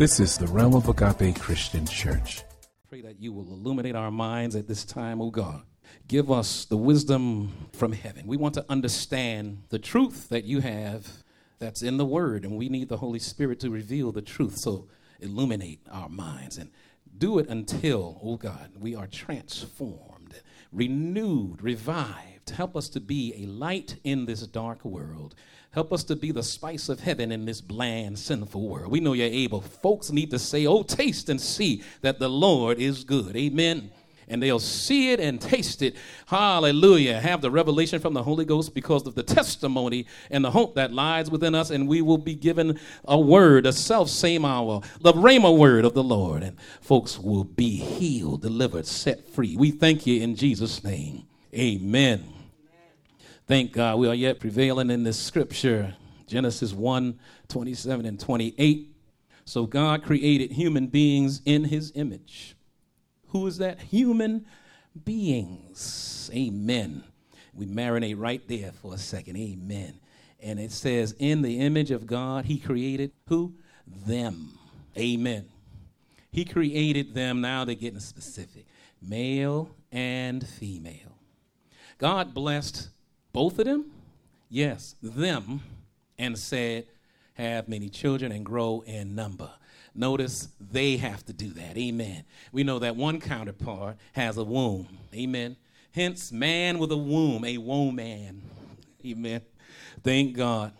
This is the Realm of Agape Christian Church. Pray that you will illuminate our minds at this time, O God. Give us the wisdom from heaven. We want to understand the truth that you have that's in the Word, and we need the Holy Spirit to reveal the truth. So illuminate our minds and do it until, oh God, we are transformed, renewed, revived. Help us to be a light in this dark world. Help us to be the spice of heaven in this bland, sinful world. We know you're able. Folks need to say, Oh, taste and see that the Lord is good. Amen and they'll see it and taste it. Hallelujah. Have the revelation from the Holy Ghost because of the testimony and the hope that lies within us, and we will be given a word, a self same hour, the Rhema word of the Lord, and folks will be healed, delivered, set free. We thank you in Jesus' name. Amen. Thank God we are yet prevailing in this scripture. Genesis 1 27 and 28. So God created human beings in his image. Who is that? Human beings. Amen. We marinate right there for a second. Amen. And it says, In the image of God, he created who? Them. Amen. He created them. Now they're getting specific male and female. God blessed both of them, yes, them, and said, Have many children and grow in number. Notice they have to do that. Amen. We know that one counterpart has a womb. Amen. Hence, man with a womb, a woman. Amen. Thank God.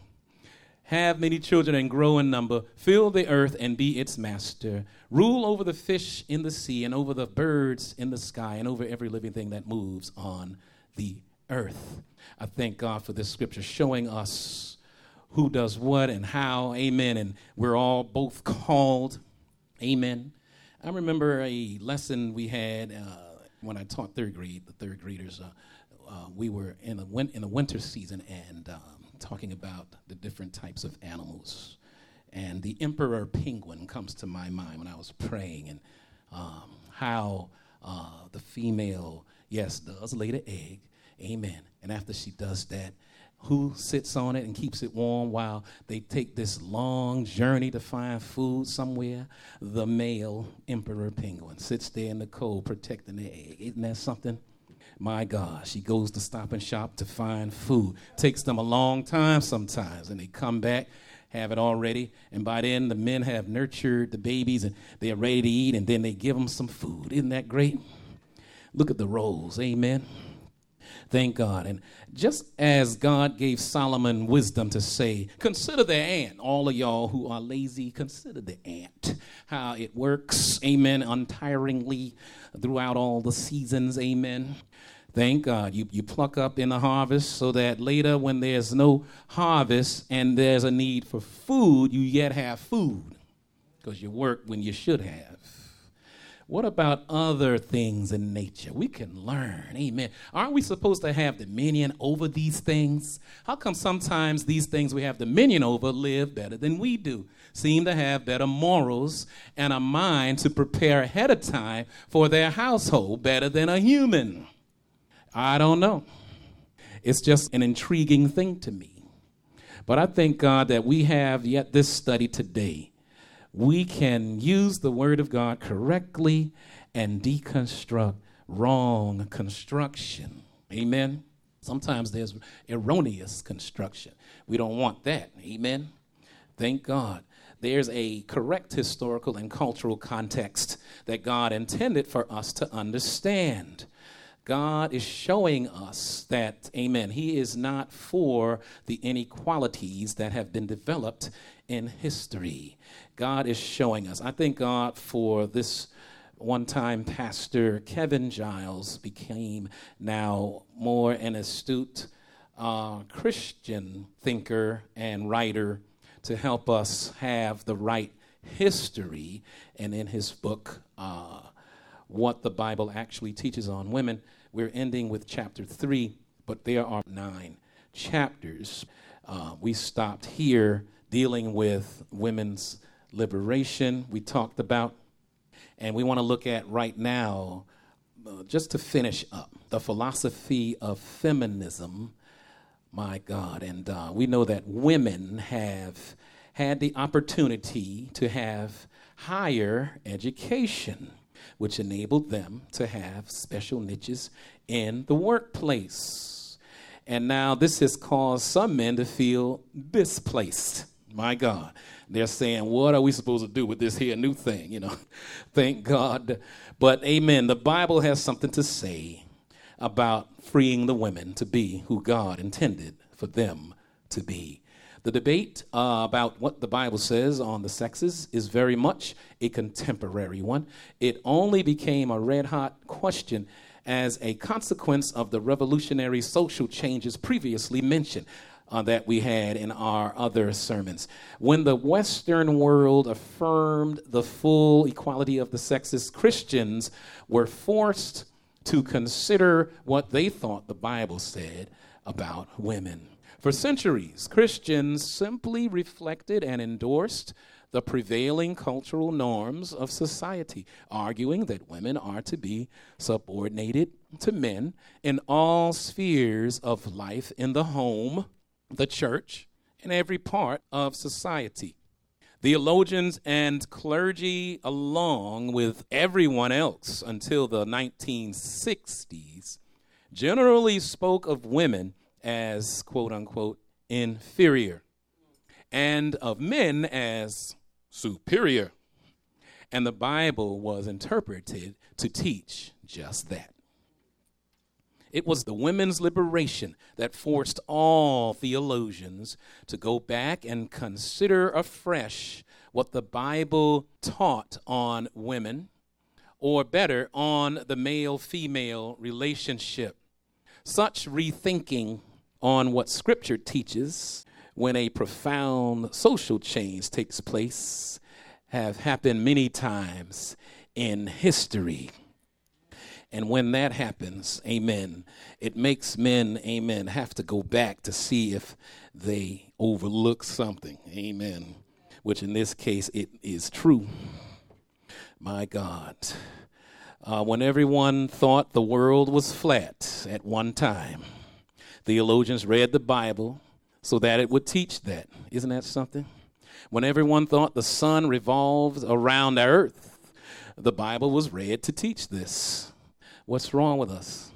Have many children and grow in number. Fill the earth and be its master. Rule over the fish in the sea and over the birds in the sky and over every living thing that moves on the earth. I thank God for this scripture showing us who does what and how. Amen. And we're all both called. Amen. I remember a lesson we had uh, when I taught third grade, the third graders. Uh, uh, we were in the, win- in winter season and um, talking about the different types of animals. And the emperor penguin comes to my mind when I was praying, and um, how uh, the female, yes, does lay the egg. Amen. And after she does that, who sits on it and keeps it warm while they take this long journey to find food somewhere? The male emperor penguin sits there in the cold protecting the egg. Isn't that something? My God, she goes to stop and shop to find food. Takes them a long time sometimes, and they come back, have it all ready, and by then the men have nurtured the babies and they're ready to eat, and then they give them some food. Isn't that great? Look at the roles, amen. Thank God. And just as God gave Solomon wisdom to say, consider the ant. All of y'all who are lazy, consider the ant. How it works, amen, untiringly throughout all the seasons, amen. Thank God. You, you pluck up in the harvest so that later, when there's no harvest and there's a need for food, you yet have food because you work when you should have. What about other things in nature? We can learn. Amen. Aren't we supposed to have dominion over these things? How come sometimes these things we have dominion over live better than we do? Seem to have better morals and a mind to prepare ahead of time for their household better than a human? I don't know. It's just an intriguing thing to me. But I thank God that we have yet this study today we can use the Word of God correctly and deconstruct wrong construction. Amen. Sometimes there's erroneous construction. We don't want that. Amen. Thank God. There's a correct historical and cultural context that God intended for us to understand. God is showing us that, amen, He is not for the inequalities that have been developed in history. God is showing us. I thank God for this one time pastor, Kevin Giles, became now more an astute uh, Christian thinker and writer to help us have the right history. And in his book, uh, What the Bible Actually Teaches on Women, we're ending with chapter three, but there are nine chapters. Uh, we stopped here dealing with women's liberation, we talked about. And we want to look at right now, uh, just to finish up, the philosophy of feminism. My God. And uh, we know that women have had the opportunity to have higher education, which enabled them to have special niches in the workplace. And now this has caused some men to feel displaced. My God. They're saying, What are we supposed to do with this here new thing? You know, thank God. But amen. The Bible has something to say about freeing the women to be who God intended for them to be. The debate uh, about what the Bible says on the sexes is very much a contemporary one. It only became a red hot question as a consequence of the revolutionary social changes previously mentioned. Uh, that we had in our other sermons. When the Western world affirmed the full equality of the sexes, Christians were forced to consider what they thought the Bible said about women. For centuries, Christians simply reflected and endorsed the prevailing cultural norms of society, arguing that women are to be subordinated to men in all spheres of life in the home, the church, and every part of society. Theologians and clergy, along with everyone else until the 1960s, generally spoke of women as quote unquote inferior and of men as superior. And the Bible was interpreted to teach just that. It was the women's liberation that forced all theologians to go back and consider afresh what the Bible taught on women, or better, on the male female relationship. Such rethinking on what Scripture teaches when a profound social change takes place have happened many times in history. And when that happens, amen, it makes men, amen, have to go back to see if they overlook something, amen, which in this case it is true. My God. Uh, when everyone thought the world was flat at one time, theologians read the Bible so that it would teach that. Isn't that something? When everyone thought the sun revolves around the earth, the Bible was read to teach this. What's wrong with us?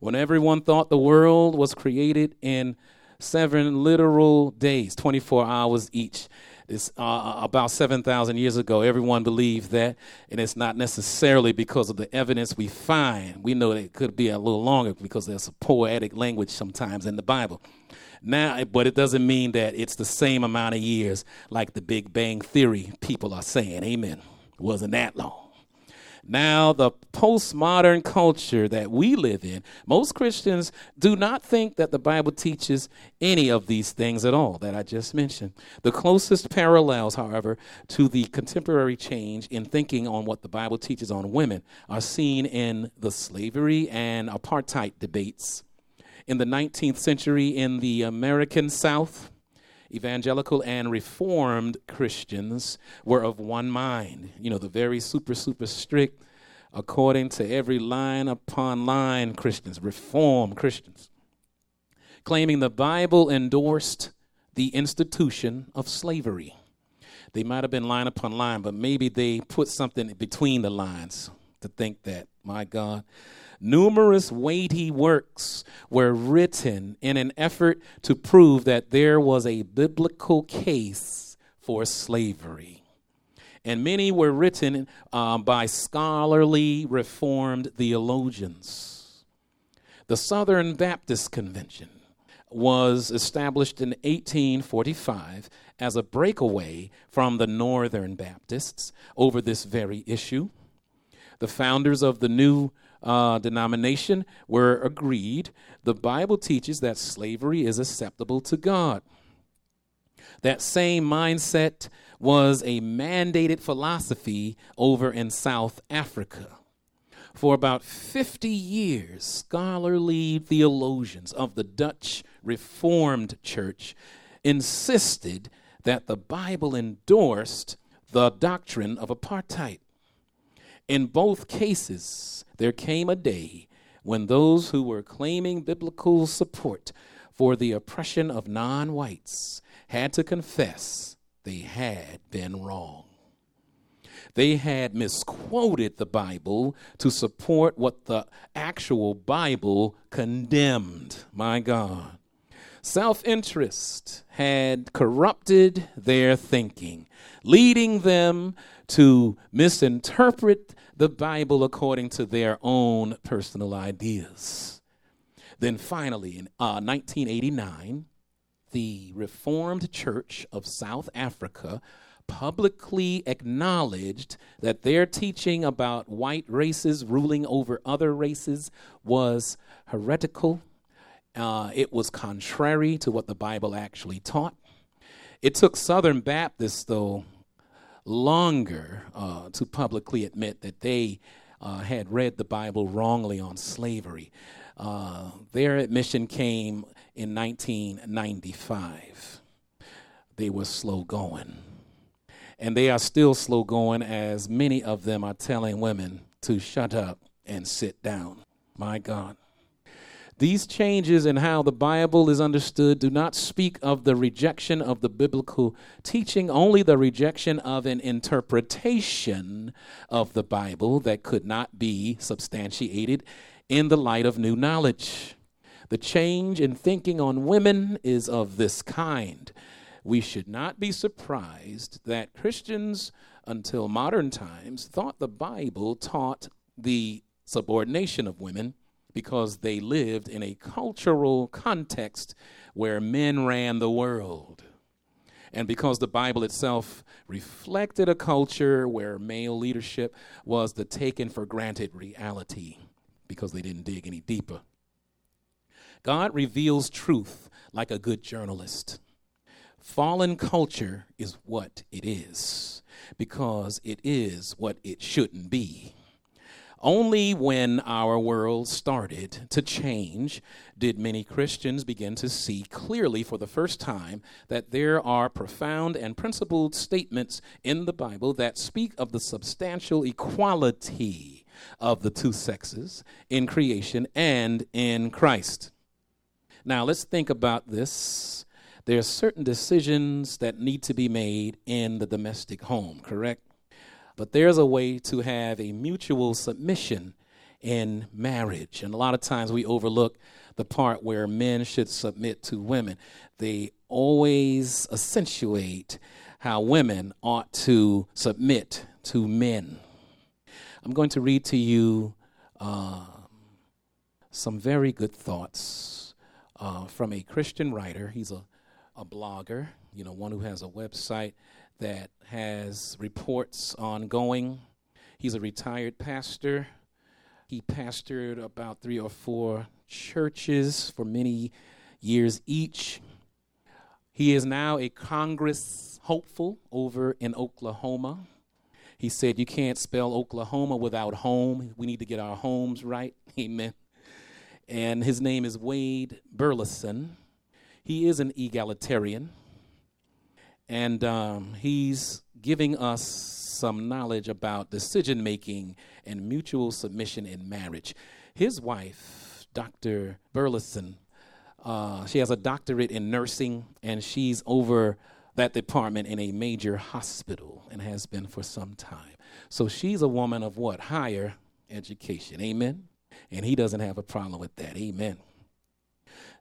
When everyone thought the world was created in seven literal days, 24 hours each, it's uh, uh about 7,000 years ago. Everyone believed that, and it's not necessarily because of the evidence we find. We know that it could be a little longer because there's a poetic language sometimes in the Bible. Now, but it doesn't mean that it's the same amount of years like the Big Bang Theory people are saying. Amen. It wasn't that long. Now, the postmodern culture that we live in, most Christians do not think that the Bible teaches any of these things at all that I just mentioned. The closest parallels, however, to the contemporary change in thinking on what the Bible teaches on women are seen in the slavery and apartheid debates. In the 19th century in the American South, evangelical and reformed Christians were of one mind. You know, the very super, super strict, according to every line upon line Christians, reformed Christians, claiming the Bible endorsed the institution of slavery. They might have been line upon line, but maybe they put something between the lines to think that, my God, Numerous weighty works were written in an effort to prove that there was a biblical case for slavery. And many were written um, by scholarly Reformed theologians. The Southern Baptist Convention was established in 1845 as a breakaway from the Northern Baptists over this very issue. The founders of the new uh, denomination were agreed. The Bible teaches that slavery is acceptable to God. That same mindset was a mandated philosophy over in South Africa. For about 50 years, scholarly theologians of the Dutch Reformed Church insisted that the Bible endorsed the doctrine of apartheid. In both cases, there came a day when those who were claiming biblical support for the oppression of non whites had to confess they had been wrong. They had misquoted the Bible to support what the actual Bible condemned. My God. Self interest had corrupted their thinking, leading them to misinterpret the Bible according to their own personal ideas. Then finally, in uh, 1989, the Reformed Church of South Africa publicly acknowledged that their teaching about white races ruling over other races was heretical. Uh, it was contrary to what the Bible actually taught. It took Southern Baptists, though, longer uh, to publicly admit that they uh, had read the Bible wrongly on slavery. Uh, their admission came in 1995. They were slow going. And they are still slow going, as many of them are telling women to shut up and sit down. My God. These changes in how the Bible is understood do not speak of the rejection of the biblical teaching, only the rejection of an interpretation of the Bible that could not be substantiated in the light of new knowledge. The change in thinking on women is of this kind we should not be surprised that Christians until modern times thought the Bible taught the subordination of women because they lived in a cultural context where men ran the world. And because the Bible itself reflected a culture where male leadership was the taken for granted reality because they didn't dig any deeper. God reveals truth like a good journalist. Fallen culture is what it is because it is what it shouldn't be. Only when our world started to change did many Christians begin to see clearly for the first time that there are profound and principled statements in the Bible that speak of the substantial equality of the two sexes in creation and in Christ. Now, let's think about this there are certain decisions that need to be made in the domestic home, correct? But there's a way to have a mutual submission in marriage. And a lot of times we overlook the part where men should submit to women. They always accentuate how women ought to submit to men. I'm going to read to you uh, some very good thoughts uh, from a Christian writer. He's a a blogger, you know, one who has a website that has reports ongoing. He's a retired pastor. He pastored about three or four churches for many years each. He is now a Congress hopeful over in Oklahoma. He said, You can't spell Oklahoma without home. We need to get our homes right. Amen. And his name is Wade Burleson. He is an egalitarian, and um, he's giving us some knowledge about decision making and mutual submission in marriage. His wife, Dr. Burleson, uh, she has a doctorate in nursing, and she's over that department in a major hospital and has been for some time. So she's a woman of what? Higher education. Amen. And he doesn't have a problem with that. Amen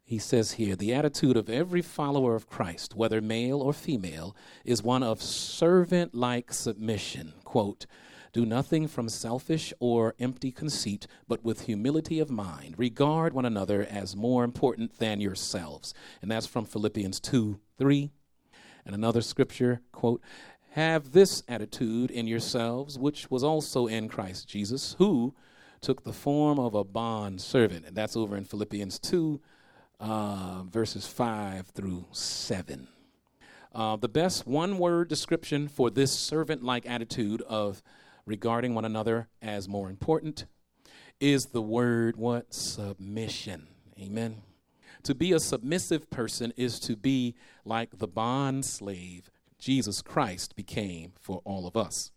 he says here the attitude of every follower of Christ, whether male or female, is one of servant like submission. Quote, do nothing from selfish or empty conceit, but with humility of mind. Regard one another as more important than yourselves. And that's from Philippians 2 3. And another scripture, quote, Have this attitude in yourselves, which was also in Christ Jesus, who took the form of a bond servant. And that's over in Philippians 2 uh, verses 5 through 7. Uh, the best one word description for this servant like attitude of regarding one another as more important is the word what? Submission. Amen. To be a submissive person is to be like the bond slave Jesus Christ became for all of us.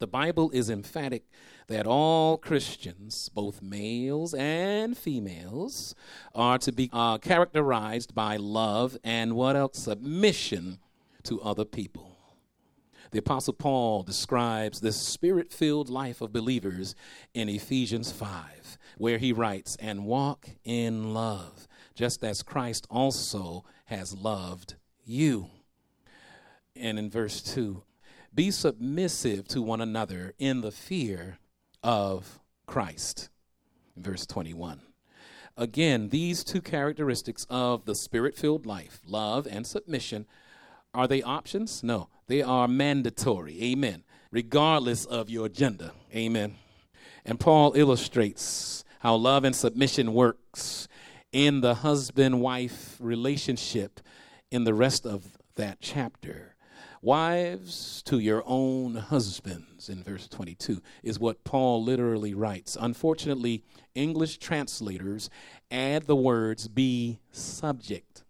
The Bible is emphatic that all Christians, both males and females, are to be uh, characterized by love and what else? Submission to other people. The Apostle Paul describes this spirit filled life of believers in Ephesians 5, where he writes, And walk in love, just as Christ also has loved you. And in verse 2, be submissive to one another in the fear of Christ. Verse 21. Again, these two characteristics of the spirit filled life, love and submission, are they options? No, they are mandatory. Amen. Regardless of your gender. Amen. And Paul illustrates how love and submission works in the husband wife relationship in the rest of that chapter. Wives to your own husbands, in verse 22, is what Paul literally writes. Unfortunately, English translators add the words be subject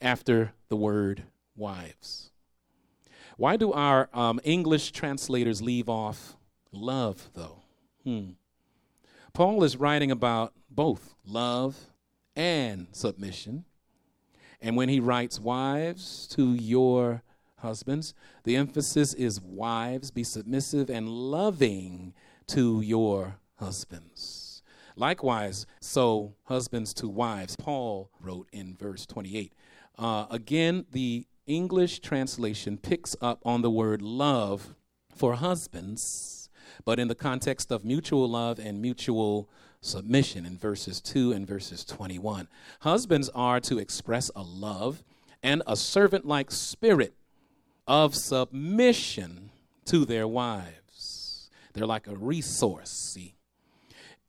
after the word wives. Why do our um, English translators leave off love, though? Hmm. Paul is writing about both love and submission. And when he writes, Wives to your husbands. The emphasis is wives, be submissive and loving to your husbands. Likewise, so husbands to wives, Paul wrote in verse 28. Uh, again, the English translation picks up on the word love for husbands, but in the context of mutual love and mutual submission in verses 2 and verses 21. Husbands are to express a love and a servant like spirit of submission to their wives. They're like a resource, see.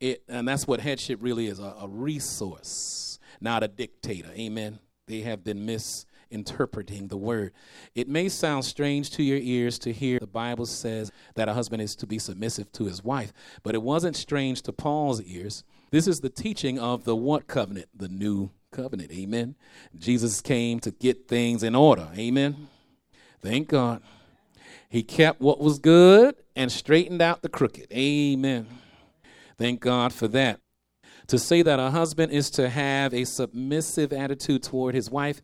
It, and that's what headship really is a, a resource, not a dictator. Amen. They have been misinterpreting the word. It may sound strange to your ears to hear the Bible says that a husband is to be submissive to his wife, but it wasn't strange to Paul's ears. This is the teaching of the what covenant? The new covenant. Amen. Jesus came to get things in order. Amen. Thank God. He kept what was good and straightened out the crooked. Amen. Thank God for that. To say that a husband is to have a submissive attitude toward his wife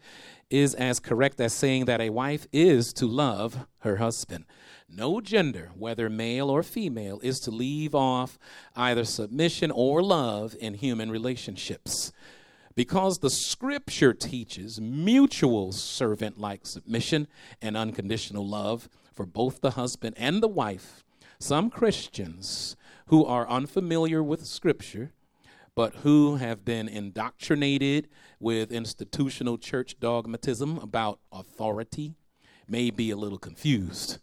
is as correct as saying that a wife is to love her husband. No gender, whether male or female, is to leave off either submission or love in human relationships. Because the scripture teaches mutual servant like submission and unconditional love for both the husband and the wife, some Christians who are unfamiliar with scripture but who have been indoctrinated with institutional church dogmatism about authority may be a little confused.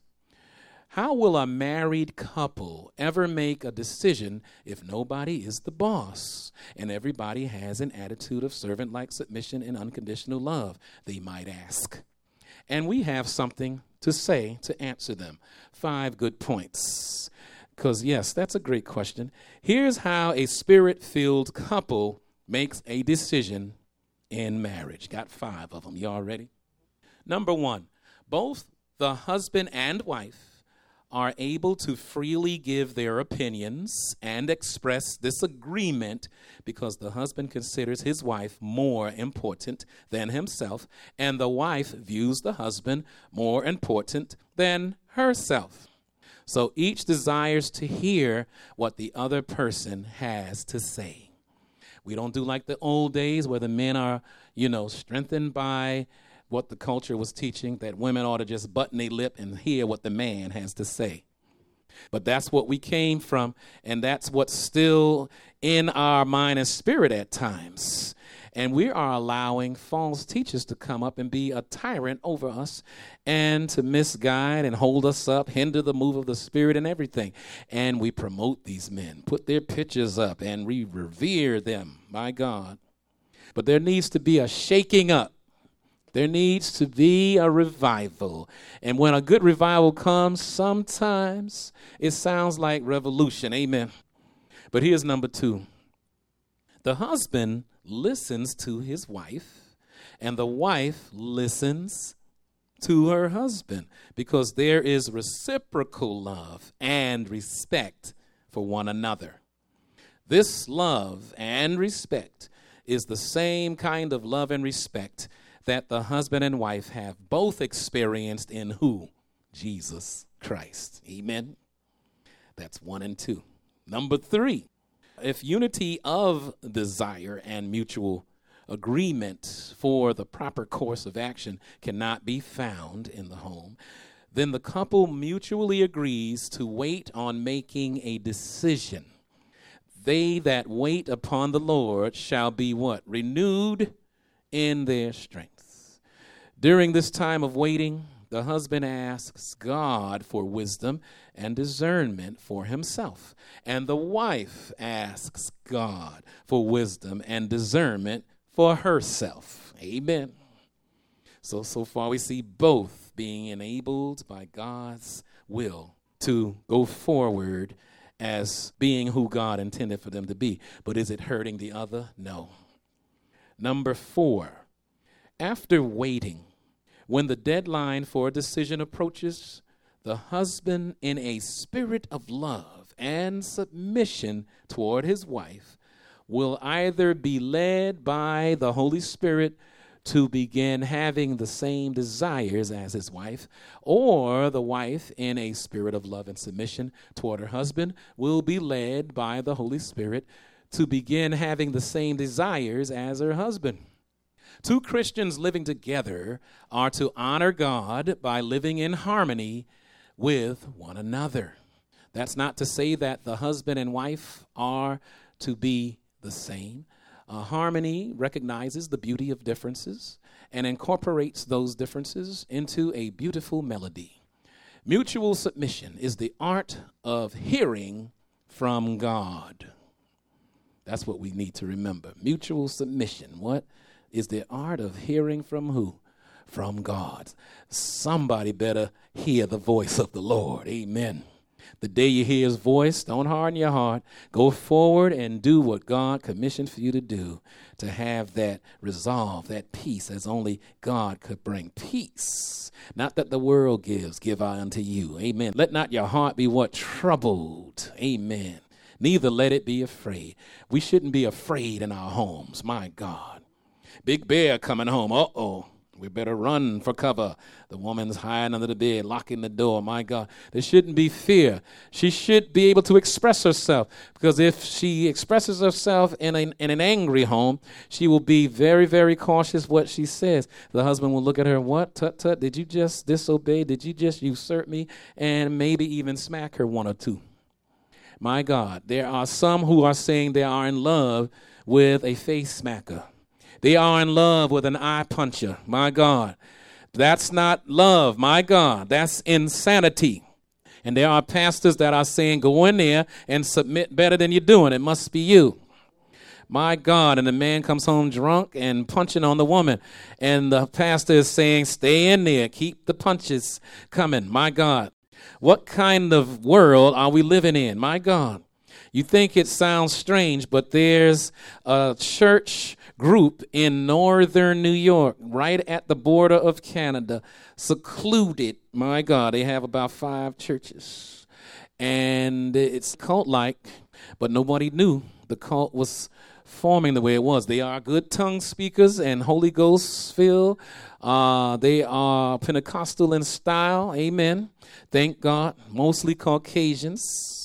How will a married couple ever make a decision if nobody is the boss and everybody has an attitude of servant like submission and unconditional love? They might ask. And we have something to say to answer them. Five good points. Because, yes, that's a great question. Here's how a spirit filled couple makes a decision in marriage. Got five of them. Y'all ready? Number one, both the husband and wife are able to freely give their opinions and express disagreement because the husband considers his wife more important than himself, and the wife views the husband more important than herself. So each desires to hear what the other person has to say. We don't do like the old days where the men are, you know, strengthened by what the culture was teaching that women ought to just button their lip and hear what the man has to say. But that's what we came from, and that's what's still in our mind and spirit at times. And we are allowing false teachers to come up and be a tyrant over us and to misguide and hold us up, hinder the move of the Spirit and everything. And we promote these men, put their pictures up, and we revere them, my God. But there needs to be a shaking up there needs to be a revival. And when a good revival comes, sometimes it sounds like revolution. Amen. But here's number two the husband listens to his wife, and the wife listens to her husband because there is reciprocal love and respect for one another. This love and respect is the same kind of love and respect that the husband and wife have both experienced in who? Jesus Christ. Amen. That's one and two. Number three, if unity of desire and mutual agreement for the proper course of action cannot be found in the home, then the couple mutually agrees to wait on making a decision. They that wait upon the Lord shall be what? Renewed in their strength. During this time of waiting, the husband asks God for wisdom and discernment for himself, and the wife asks God for wisdom and discernment for herself. Amen. So, so far we see both being enabled by God's will to go forward as being who God intended for them to be. But is it hurting the other? No. Number four, after waiting, when the deadline for a decision approaches, the husband, in a spirit of love and submission toward his wife, will either be led by the Holy Spirit to begin having the same desires as his wife, or the wife, in a spirit of love and submission toward her husband, will be led by the Holy Spirit to begin having the same desires as her husband. Two Christians living together are to honor God by living in harmony with one another. That's not to say that the husband and wife are to be the same. Uh, harmony recognizes the beauty of differences and incorporates those differences into a beautiful melody. Mutual submission is the art of hearing from God. That's what we need to remember. Mutual submission. What is the art of hearing from who? From God. Somebody better hear the voice of the Lord. Amen. The day you hear his voice, don't harden your heart. Go forward and do what God commissioned for you to do to have that resolve, that peace, as only God could bring. Peace, not that the world gives, give I unto you. Amen. Let not your heart be what? Troubled. Amen. Neither let it be afraid. We shouldn't be afraid in our homes. My God. Big bear coming home. Uh oh. We better run for cover. The woman's hiding under the bed, locking the door. My God, there shouldn't be fear. She should be able to express herself because if she expresses herself in, a, in an angry home, she will be very, very cautious what she says. The husband will look at her, What? Tut, tut, did you just disobey? Did you just usurp me? And maybe even smack her one or two. My God, there are some who are saying they are in love with a face smacker. They are in love with an eye puncher. My God. That's not love. My God. That's insanity. And there are pastors that are saying, go in there and submit better than you're doing. It must be you. My God. And the man comes home drunk and punching on the woman. And the pastor is saying, stay in there. Keep the punches coming. My God. What kind of world are we living in? My God. You think it sounds strange, but there's a church group in northern New York, right at the border of Canada, secluded. My God, they have about five churches. And it's cult like, but nobody knew the cult was forming the way it was. They are good tongue speakers and Holy Ghost filled. Uh, they are Pentecostal in style. Amen. Thank God. Mostly Caucasians.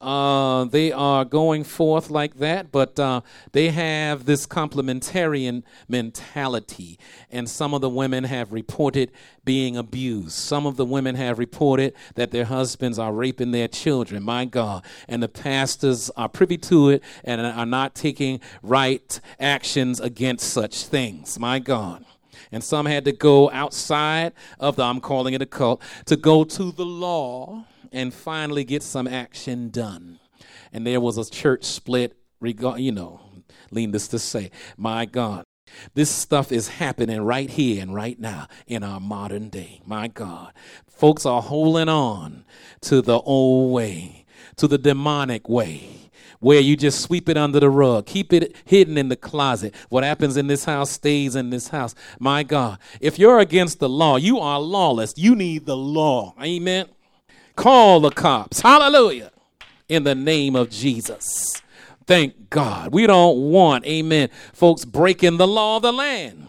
Uh, they are going forth like that, but uh, they have this complementarian mentality. And some of the women have reported being abused. Some of the women have reported that their husbands are raping their children. My God. And the pastors are privy to it and are not taking right actions against such things. My God and some had to go outside of the I'm calling it a cult to go to the law and finally get some action done. And there was a church split, regard, you know, needless to say, my God. This stuff is happening right here and right now in our modern day. My God. Folks are holding on to the old way, to the demonic way, where you just sweep it under the rug, keep it hidden in the closet. What happens in this house stays in this house. My God. If you're against the law, you are lawless. You need the law. Amen. Call the cops. Hallelujah. In the name of Jesus. Thank God. We don't want, amen, folks breaking the law of the land.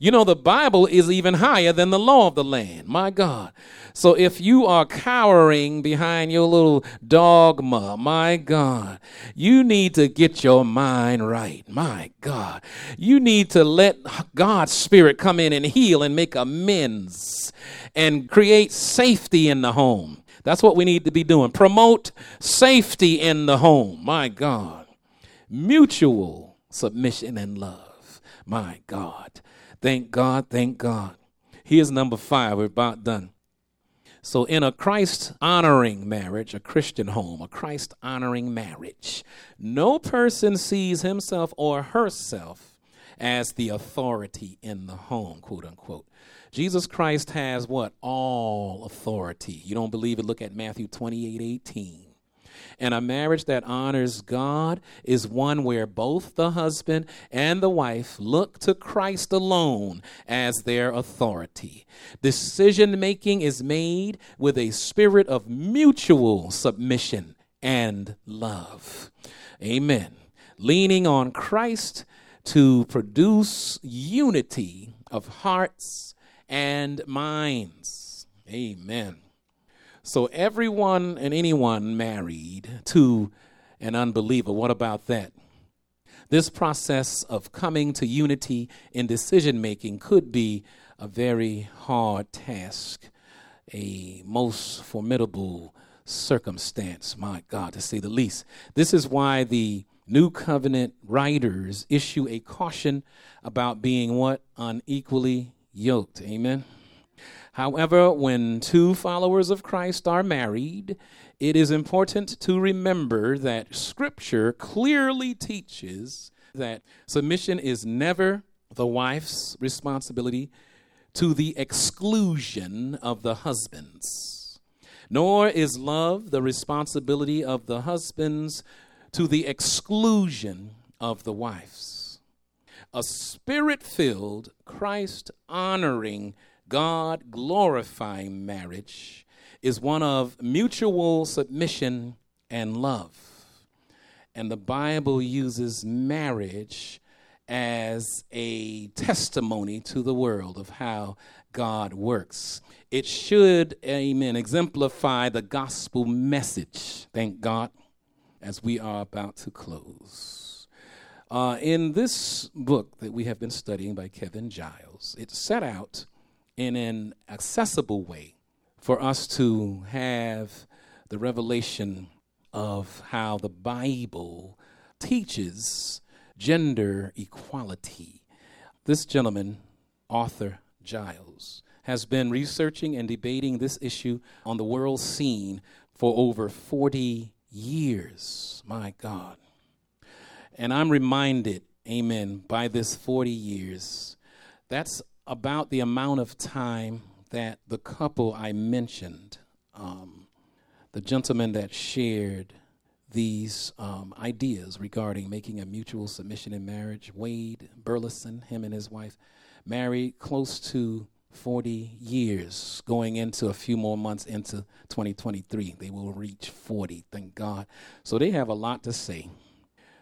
You know, the Bible is even higher than the law of the land. My God. So if you are cowering behind your little dogma, my God, you need to get your mind right. My God. You need to let God's Spirit come in and heal and make amends and create safety in the home. That's what we need to be doing. Promote safety in the home. My God. Mutual submission and love. My God. Thank God, thank God. Here's number five. We're about done. So, in a Christ honoring marriage, a Christian home, a Christ honoring marriage, no person sees himself or herself as the authority in the home, quote unquote. Jesus Christ has what? All authority. You don't believe it? Look at Matthew 28 18. And a marriage that honors God is one where both the husband and the wife look to Christ alone as their authority. Decision making is made with a spirit of mutual submission and love. Amen. Leaning on Christ to produce unity of hearts and minds. Amen. So, everyone and anyone married to an unbeliever, what about that? This process of coming to unity in decision making could be a very hard task, a most formidable circumstance, my God, to say the least. This is why the New Covenant writers issue a caution about being what? Unequally yoked. Amen. However, when two followers of Christ are married, it is important to remember that Scripture clearly teaches that submission is never the wife's responsibility to the exclusion of the husband's, nor is love the responsibility of the husband's to the exclusion of the wife's. A spirit filled, Christ honoring, God glorifying marriage is one of mutual submission and love. And the Bible uses marriage as a testimony to the world of how God works. It should, amen, exemplify the gospel message, thank God, as we are about to close. Uh, in this book that we have been studying by Kevin Giles, it set out in an accessible way for us to have the revelation of how the Bible teaches gender equality. This gentleman, Arthur Giles, has been researching and debating this issue on the world scene for over 40 years. My God. And I'm reminded, amen, by this 40 years, that's about the amount of time that the couple I mentioned, um, the gentleman that shared these um, ideas regarding making a mutual submission in marriage, Wade Burleson, him and his wife, married close to 40 years, going into a few more months into 2023. They will reach 40, thank God. So they have a lot to say.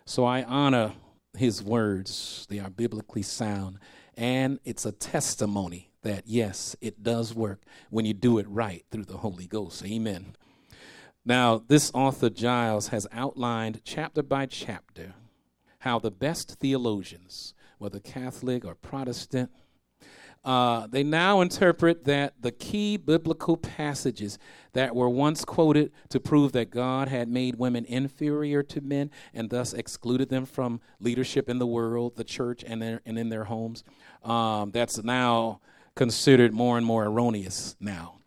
So I honor his words, they are biblically sound. And it's a testimony that, yes, it does work when you do it right through the Holy Ghost. Amen. Now, this author, Giles, has outlined chapter by chapter how the best theologians, whether Catholic or Protestant, uh, they now interpret that the key biblical passages that were once quoted to prove that God had made women inferior to men and thus excluded them from leadership in the world, the church, and, their, and in their homes, um, that's now considered more and more erroneous now.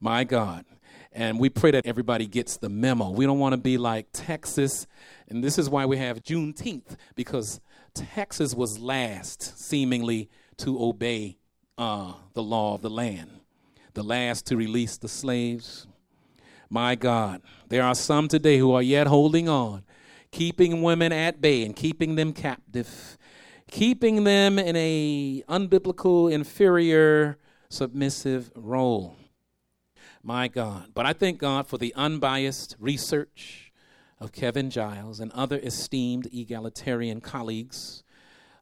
My God. And we pray that everybody gets the memo. We don't want to be like Texas. And this is why we have Juneteenth, because Texas was last, seemingly, to obey uh, the law of the land, the last to release the slaves. My God, there are some today who are yet holding on, keeping women at bay and keeping them captive, keeping them in a unbiblical, inferior, submissive role. My God. But I thank God for the unbiased research of Kevin Giles and other esteemed egalitarian colleagues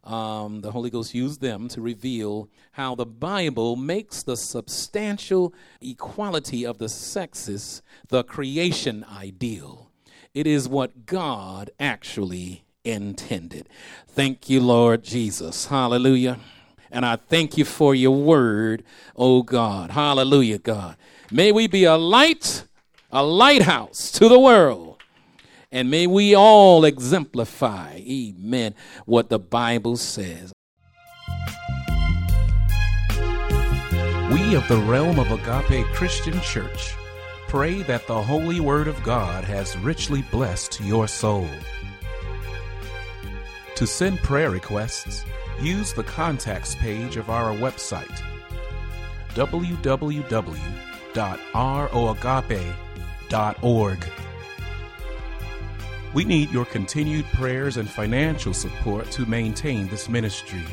Um, the Holy Ghost used them to reveal how the Bible makes the substantial equality of the sexes the creation ideal. It is what God actually intended. Thank you, Lord Jesus. Hallelujah. And I thank you for your word, oh God. Hallelujah, God. May we be a light, a lighthouse to the world. And may we all exemplify, amen, what the Bible says. We of the realm of Agape Christian Church pray that the holy word of God has richly blessed your soul. To send prayer requests, use the contacts page of our website www.roagape.org. We need your continued prayers and financial support to maintain this ministry.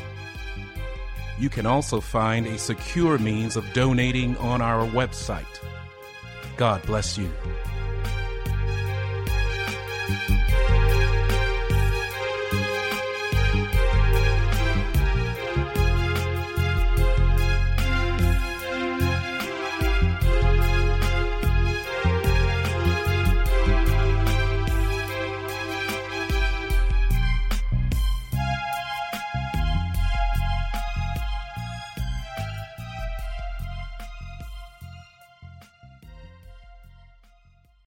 You can also find a secure means of donating on our website. God bless you.